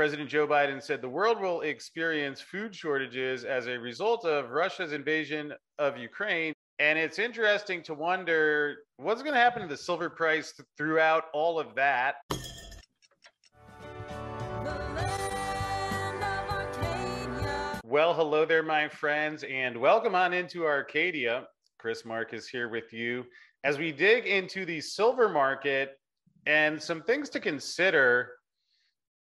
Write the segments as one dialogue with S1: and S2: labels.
S1: President Joe Biden said the world will experience food shortages as a result of Russia's invasion of Ukraine. And it's interesting to wonder what's going to happen to the silver price throughout all of that. Well, hello there, my friends, and welcome on into Arcadia. Chris Marcus here with you as we dig into the silver market and some things to consider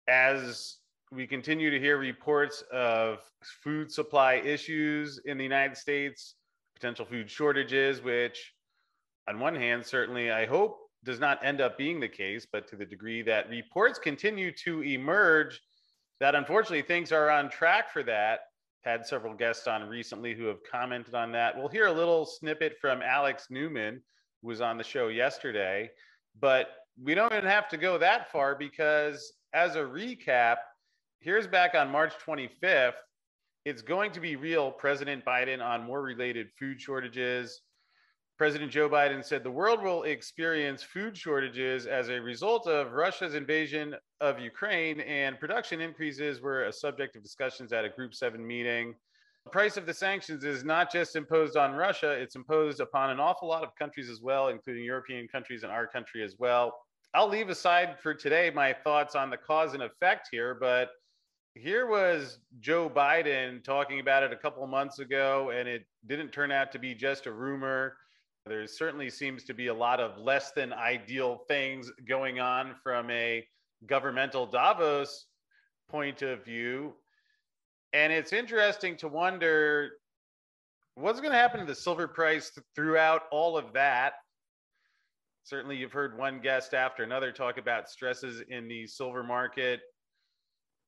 S1: as we continue to hear reports of food supply issues in the United States, potential food shortages, which, on one hand, certainly I hope does not end up being the case, but to the degree that reports continue to emerge, that unfortunately things are on track for that. Had several guests on recently who have commented on that. We'll hear a little snippet from Alex Newman, who was on the show yesterday, but we don't even have to go that far because as a recap, here's back on March 25th. It's going to be real. President Biden on more related food shortages. President Joe Biden said the world will experience food shortages as a result of Russia's invasion of Ukraine, and production increases were a subject of discussions at a Group 7 meeting. The price of the sanctions is not just imposed on Russia, it's imposed upon an awful lot of countries as well, including European countries and our country as well. I'll leave aside for today my thoughts on the cause and effect here, but here was Joe Biden talking about it a couple months ago, and it didn't turn out to be just a rumor. There certainly seems to be a lot of less than ideal things going on from a governmental Davos point of view. And it's interesting to wonder what's going to happen to the silver price throughout all of that certainly you've heard one guest after another talk about stresses in the silver market.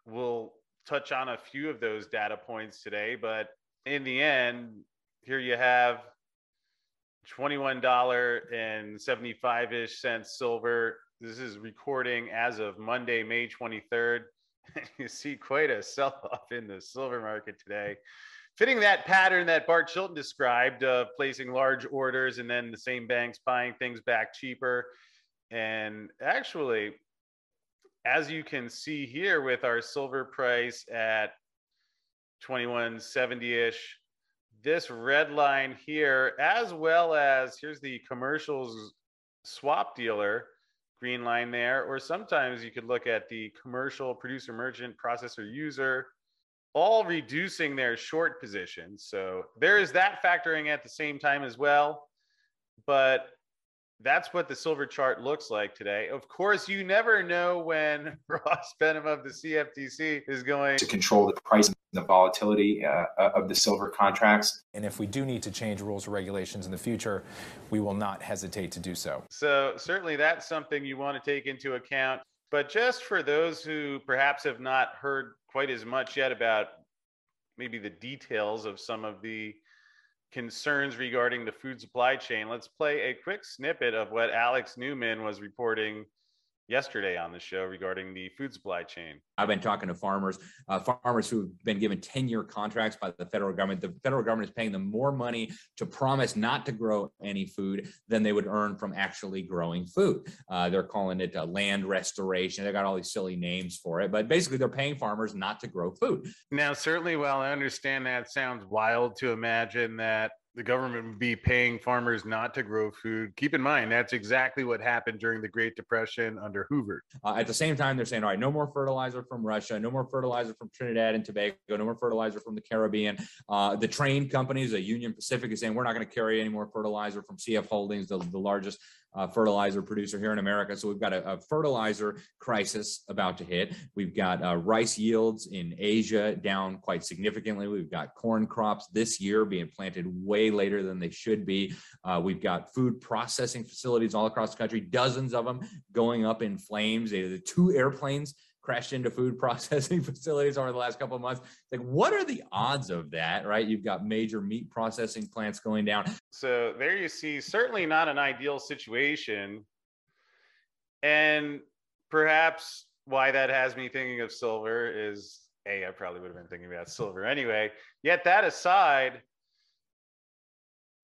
S1: We'll touch on a few of those data points today, but in the end, here you have $21.75 ish cents silver. This is recording as of Monday, May 23rd. you see quite a sell off in the silver market today fitting that pattern that Bart Chilton described of placing large orders and then the same banks buying things back cheaper. And actually, as you can see here with our silver price at 2170-ish, this red line here, as well as here's the commercials swap dealer, green line there, or sometimes you could look at the commercial producer merchant processor user all reducing their short positions. So there is that factoring at the same time as well. But that's what the silver chart looks like today. Of course, you never know when Ross Behnam of the CFTC is going
S2: to control the price and the volatility uh, of the silver contracts.
S3: And if we do need to change rules or regulations in the future, we will not hesitate to do so.
S1: So, certainly that's something you want to take into account. But just for those who perhaps have not heard quite as much yet about maybe the details of some of the concerns regarding the food supply chain. Let's play a quick snippet of what Alex Newman was reporting yesterday on the show regarding the food supply chain.
S4: I've been talking to farmers, uh, farmers who've been given 10 year contracts by the federal government. The federal government is paying them more money to promise not to grow any food than they would earn from actually growing food. Uh, they're calling it land restoration. They got all these silly names for it, but basically they're paying farmers not to grow food.
S1: Now, certainly, while I understand that sounds wild to imagine that the government would be paying farmers not to grow food. Keep in mind, that's exactly what happened during the Great Depression under Hoover.
S4: Uh, at the same time, they're saying, all right, no more fertilizer from Russia, no more fertilizer from Trinidad and Tobago, no more fertilizer from the Caribbean. Uh, the train companies, a Union Pacific, is saying, we're not going to carry any more fertilizer from CF Holdings, the, the largest uh, fertilizer producer here in America. So we've got a, a fertilizer crisis about to hit. We've got uh, rice yields in Asia down quite significantly. We've got corn crops this year being planted way later than they should be. Uh, we've got food processing facilities all across the country, dozens of them going up in flames. The two airplanes crashed into food processing facilities over the last couple of months. Like, what are the odds of that, right? You've got major meat processing plants going down.
S1: So there you see, certainly not an ideal situation. And perhaps why that has me thinking of silver is A, I probably would have been thinking about silver anyway. Yet that aside,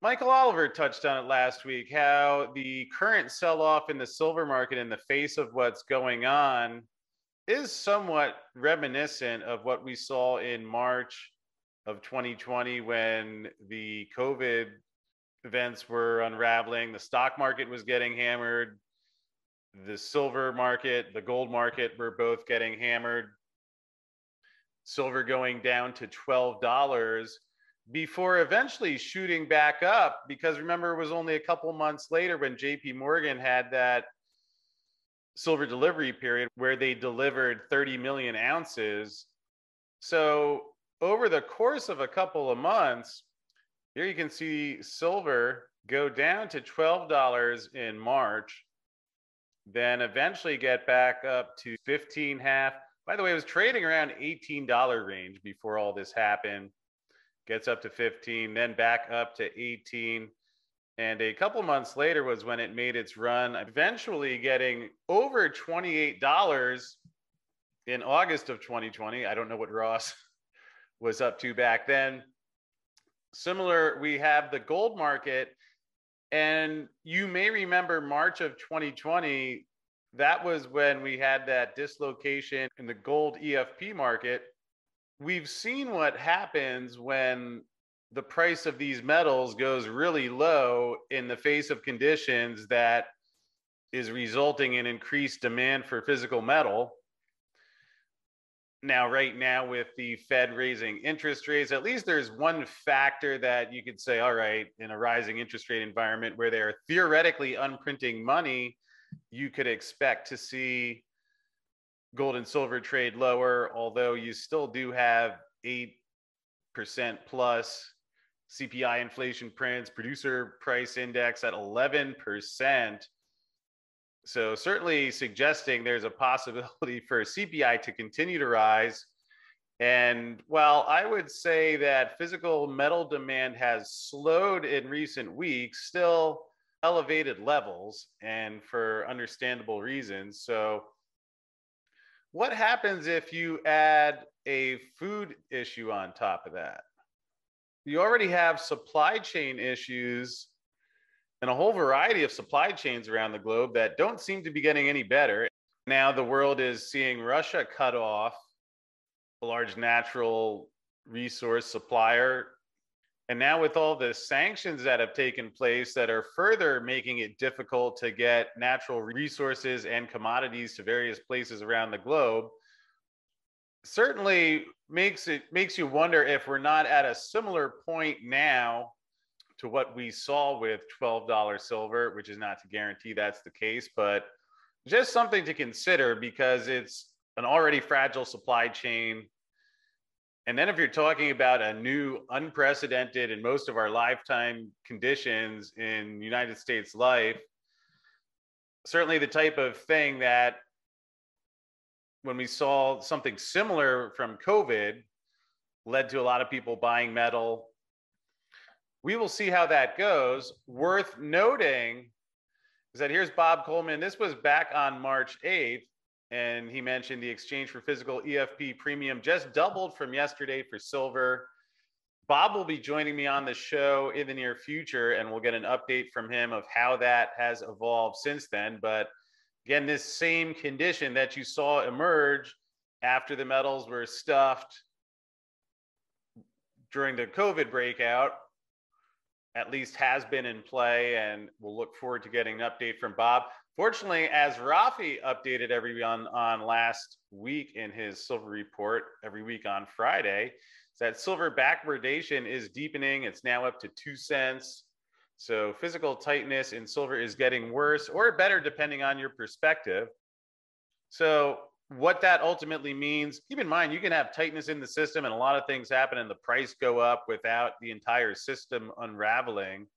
S1: Michael Oliver touched on it last week how the current sell off in the silver market in the face of what's going on is somewhat reminiscent of what we saw in March of 2020 when the COVID events were unraveling, the stock market was getting hammered, the silver market, the gold market were both getting hammered. Silver going down to $12 before eventually shooting back up because remember it was only a couple months later when JP Morgan had that silver delivery period where they delivered 30 million ounces. So over the course of a couple of months, here you can see silver go down to $12 in March, then eventually get back up to 15 half. By the way, it was trading around $18 range before all this happened. Gets up to 15, then back up to 18. And a couple months later was when it made its run, eventually getting over $28 in August of 2020. I don't know what Ross was up to back then. Similar, we have the gold market. And you may remember March of 2020, that was when we had that dislocation in the gold EFP market. We've seen what happens when the price of these metals goes really low in the face of conditions that is resulting in increased demand for physical metal. Now right now with the fed raising interest rates at least there's one factor that you could say all right in a rising interest rate environment where they're theoretically unprinting money you could expect to see gold and silver trade lower although you still do have 8% plus cpi inflation prints producer price index at 11% so certainly suggesting there's a possibility for CPI to continue to rise. And while I would say that physical metal demand has slowed in recent weeks, still elevated levels and for understandable reasons. So what happens if you add a food issue on top of that? You already have supply chain issues and a whole variety of supply chains around the globe that don't seem to be getting any better. Now the world is seeing Russia cut off a large natural resource supplier. And now, with all the sanctions that have taken place that are further making it difficult to get natural resources and commodities to various places around the globe, certainly makes it makes you wonder if we're not at a similar point now to what we saw with $12 silver, which is not to guarantee that's the case, but just something to consider because it's an already fragile supply chain. And then if you're talking about a new unprecedented in most of our lifetime conditions in United States life, certainly the type of thing that when we saw something similar from COVID led to a lot of people buying metal we will see how that goes. Worth noting is that here's Bob Coleman. This was back on March 8th, and he mentioned the exchange for physical EFP premium just doubled from yesterday for silver. Bob will be joining me on the show in the near future, and we'll get an update from him of how that has evolved since then. But again, this same condition that you saw emerge after the metals were stuffed during the COVID breakout at least has been in play, and we'll look forward to getting an update from Bob. Fortunately, as Rafi updated everyone on last week in his silver report every week on Friday, that silver backwardation is deepening. It's now up to two cents. So physical tightness in silver is getting worse or better depending on your perspective. So what that ultimately means, keep in mind, you can have tightness in the system and a lot of things happen and the price go up without the entire system unraveling.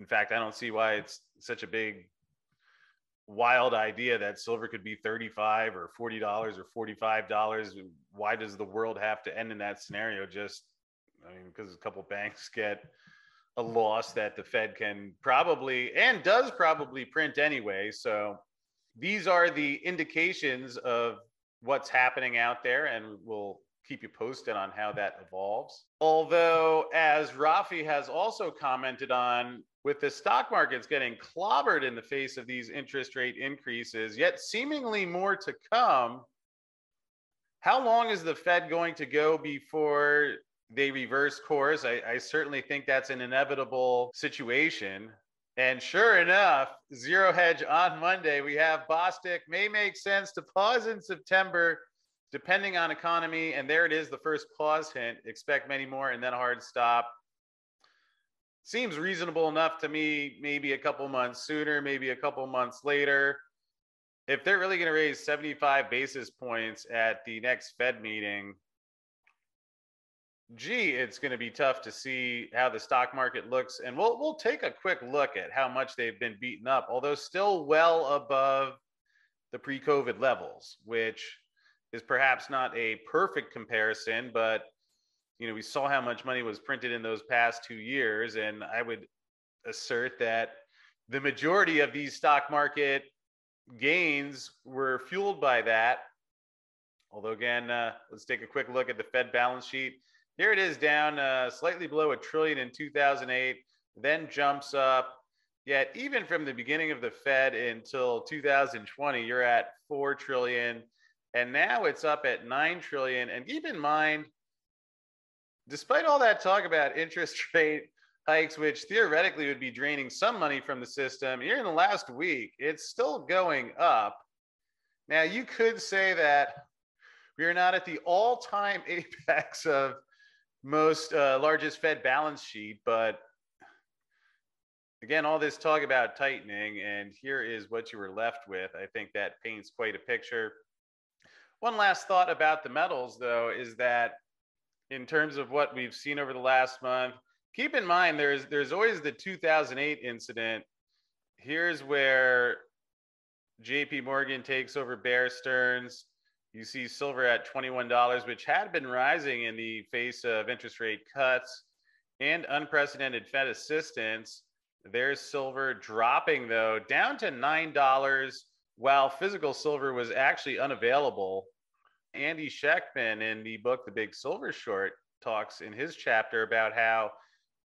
S1: In fact, I don't see why it's such a big, wild idea that silver could be 35 or $40 or $45. Why does the world have to end in that scenario? Just, I mean, because a couple banks get a loss that the Fed can probably and does probably print anyway. So, these are the indications of what's happening out there, and we'll keep you posted on how that evolves. Although, as Rafi has also commented on, with the stock markets getting clobbered in the face of these interest rate increases, yet seemingly more to come, how long is the Fed going to go before they reverse course? I, I certainly think that's an inevitable situation. And sure enough, zero hedge on Monday. We have Bostic may make sense to pause in September, depending on economy. And there it is, the first pause hint. Expect many more, and then a hard stop. Seems reasonable enough to me. Maybe a couple months sooner, maybe a couple months later. If they're really going to raise 75 basis points at the next Fed meeting, gee, it's going to be tough to see how the stock market looks. And we'll we'll take a quick look at how much they've been beaten up, although still well above the pre-COVID levels, which is perhaps not a perfect comparison, but you know, we saw how much money was printed in those past two years, and I would assert that the majority of these stock market gains were fueled by that. Although again, uh, let's take a quick look at the Fed balance sheet. Here it is down uh, slightly below a trillion in 2008, then jumps up. Yet even from the beginning of the Fed until 2020, you're at 4 trillion. And now it's up at 9 trillion. And keep in mind, despite all that talk about interest rate hikes, which theoretically would be draining some money from the system, here in the last week, it's still going up. Now, you could say that we are not at the all time apex of most uh, largest Fed balance sheet. But again, all this talk about tightening, and here is what you were left with. I think that paints quite a picture. One last thought about the metals, though, is that in terms of what we've seen over the last month, keep in mind there's there's always the 2008 incident. Here's where JP Morgan takes over Bear Stearns. You see silver at $21, which had been rising in the face of interest rate cuts and unprecedented Fed assistance. There's silver dropping, though, down to $9, while physical silver was actually unavailable. Andy Schectman in the book, The Big Silver Short, talks in his chapter about how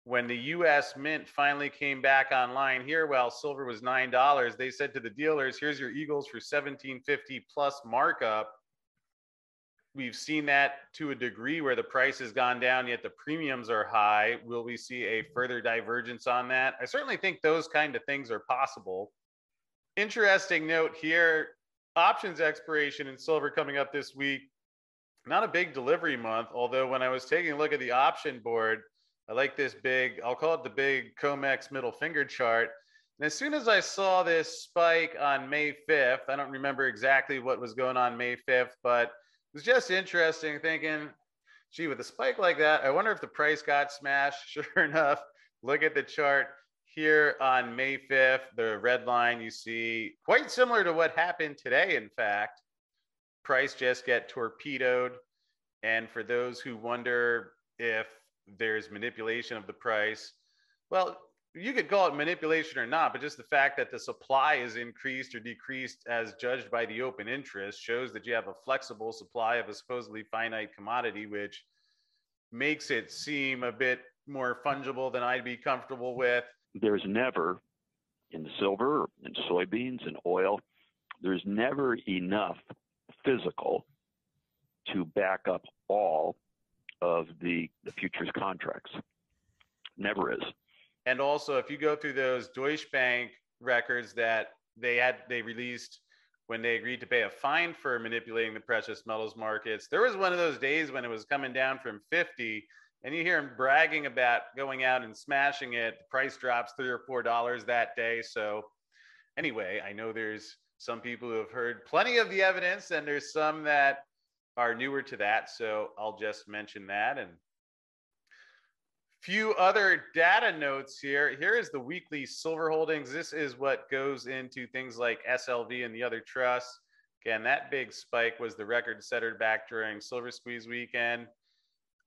S1: when the US Mint finally came back online here, while silver was $9, they said to the dealers, here's your Eagles for 1750 plus markup we've seen that to a degree where the price has gone down, yet the premiums are high. Will we see a further divergence on that? I certainly think those kind of things are possible. Interesting note here options expiration in silver coming up this week. Not a big delivery month, although when I was taking a look at the option board, I like this big, I'll call it the big COMEX middle finger chart. And as soon as I saw this spike on May 5th, I don't remember exactly what was going on May 5th, but was just interesting thinking, gee, with a spike like that, I wonder if the price got smashed. Sure enough, look at the chart here on May 5th, the red line you see quite similar to what happened today, in fact. Price just get torpedoed. And for those who wonder if there's manipulation of the price, well, you could call it manipulation or not, but just the fact that the supply is increased or decreased as judged by the open interest shows that you have a flexible supply of a supposedly finite commodity, which makes it seem a bit more fungible than I'd be comfortable with.
S5: There's never in silver and soybeans and oil, there's never enough physical to back up all of the, the futures contracts. Never is.
S1: And also, if you go through those Deutsche Bank records that they had, they released when they agreed to pay a fine for manipulating the precious metals markets. There was one of those days when it was coming down from 50 and you hear him bragging about going out and smashing it. The price drops three or four dollars that day. So anyway, I know there's some people who have heard plenty of the evidence and there's some that are newer to that. So I'll just mention that and few other data notes here. Here is the weekly silver holdings. This is what goes into things like SLV and the other trusts. Again, that big spike was the record setter back during Silver Squeeze weekend.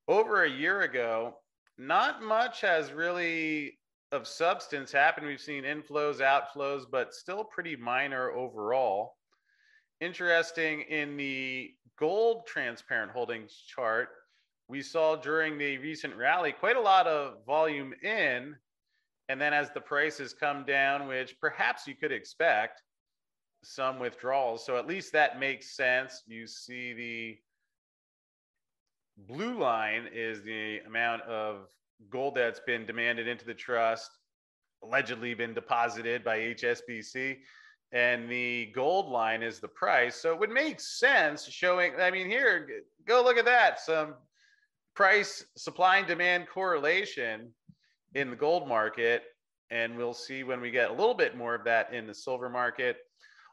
S1: Over a year ago, not much has really of substance happened. We've seen inflows, outflows, but still pretty minor overall. Interesting in the gold transparent holdings chart, we saw during the recent rally quite a lot of volume in. And then as the prices come down, which perhaps you could expect, some withdrawals. So at least that makes sense. You see the blue line is the amount of gold that's been demanded into the trust, allegedly been deposited by HSBC. And the gold line is the price. So it would make sense showing, I mean, here, go look at that. Some price supply and demand correlation in the gold market. And we'll see when we get a little bit more of that in the silver market.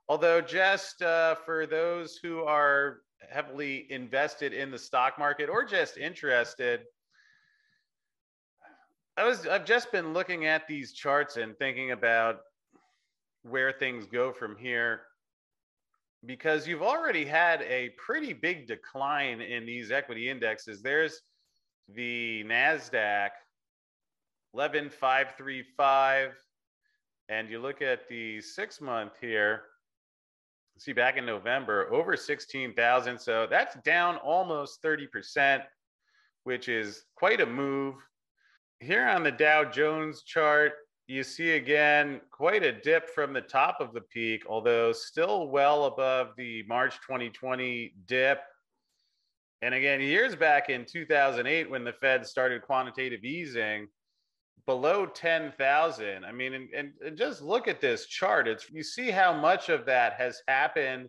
S1: Although, just uh, for those who are heavily invested in the stock market or just interested, I was I've just been looking at these charts and thinking about where things go from here because you've already had a pretty big decline in these equity indexes. There's the Nasdaq 11535 and you look at the 6 month here see back in November over 16,000 so that's down almost 30% which is quite a move. Here on the Dow Jones chart you see again quite a dip from the top of the peak although still well above the March 2020 dip and again years back in 2008 when the Fed started quantitative easing below 10,000. I mean, and, and, and, just look at this chart. It's you see how much of that has happened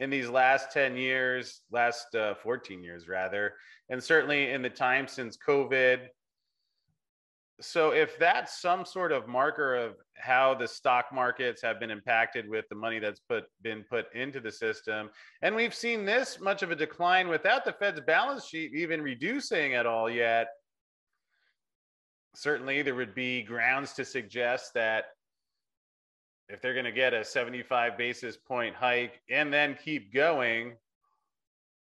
S1: in these last 10 years, last uh, 14 years rather, and certainly in the time since COVID. So if that's some sort of marker of how the stock markets have been impacted with the money that's put been put into the system, and we've seen this much of a decline without the Fed's balance sheet even reducing at all yet, certainly there would be grounds to suggest that if they're going to get a 75 basis point hike and then keep going,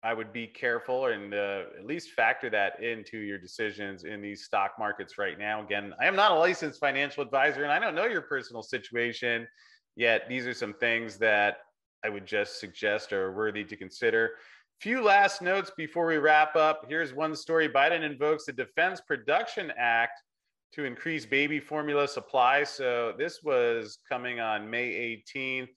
S1: I would be careful and uh, at least factor that into your decisions in these stock markets right now. Again, I am not a licensed financial advisor and I don't know your personal situation, yet these are some things that I would just suggest are worthy to consider. Few last notes before we wrap up. Here's one story Biden invokes the Defense Production Act to increase baby formula supply. So this was coming on May 18th.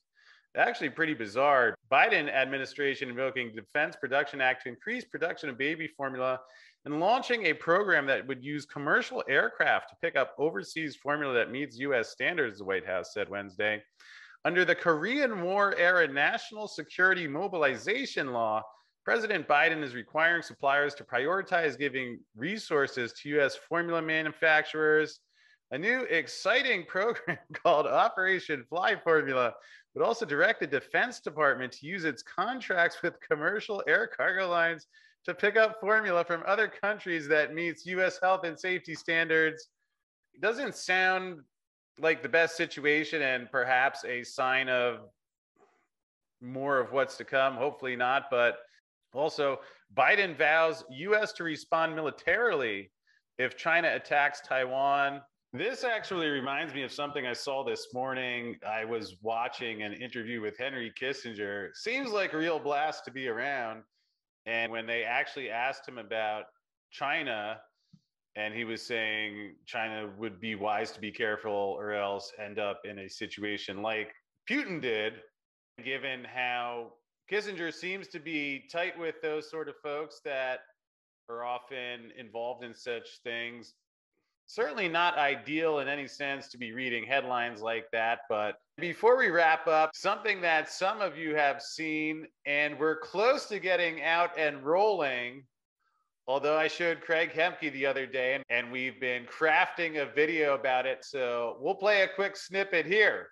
S1: Actually, pretty bizarre. Biden administration invoking Defense Production Act to increase production of baby formula and launching a program that would use commercial aircraft to pick up overseas formula that meets U.S. standards, the White House said Wednesday. Under the Korean War era National Security Mobilization Law, President Biden is requiring suppliers to prioritize giving resources to U.S. formula manufacturers. A new exciting program called Operation Fly Formula would also direct the Defense Department to use its contracts with commercial air cargo lines to pick up formula from other countries that meets U.S. health and safety standards. It doesn't sound like the best situation and perhaps a sign of more of what's to come. Hopefully not, but also, Biden vows U.S. to respond militarily if China attacks Taiwan. This actually reminds me of something I saw this morning. I was watching an interview with Henry Kissinger. Seems like a real blast to be around. And when they actually asked him about China, and he was saying China would be wise to be careful or else end up in a situation like Putin did, given how Kissinger seems to be tight with those sort of folks that are often involved in such things. Certainly not ideal in any sense to be reading headlines like that. But before we wrap up, something that some of you have seen and we're close to getting out and rolling. Although I showed Craig Hemke the other day and, and we've been crafting a video about it. So we'll play a quick snippet here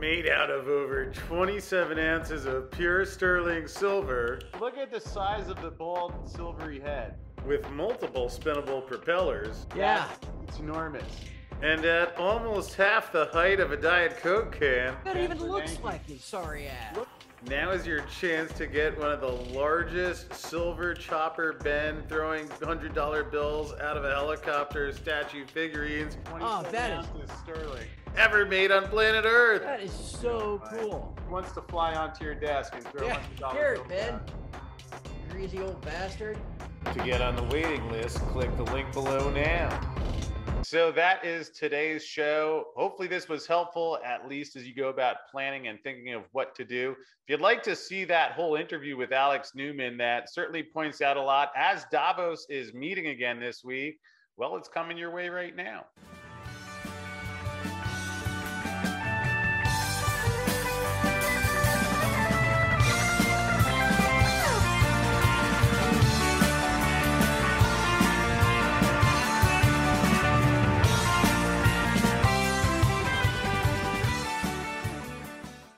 S1: made out of over 27 ounces of pure sterling silver. Look at the size of the bald silvery head. With multiple spinnable propellers.
S6: Yeah.
S1: It's enormous. And at almost half the height of a Diet Coke can.
S6: That even looks like his sorry ass.
S1: Now is your chance to get one of the largest silver chopper Ben throwing $100 bills out of a helicopter statue figurines.
S6: Oh, that is
S1: sterling. Ever made on planet Earth.
S6: That is so cool.
S1: He wants to fly onto your desk and throw
S6: yeah, $100 here, bills Ben. Out. Greasy old bastard.
S1: To get on the waiting list, click the link below now. So that is today's show. Hopefully, this was helpful, at least as you go about planning and thinking of what to do. If you'd like to see that whole interview with Alex Newman, that certainly points out a lot as Davos is meeting again this week. Well, it's coming your way right now.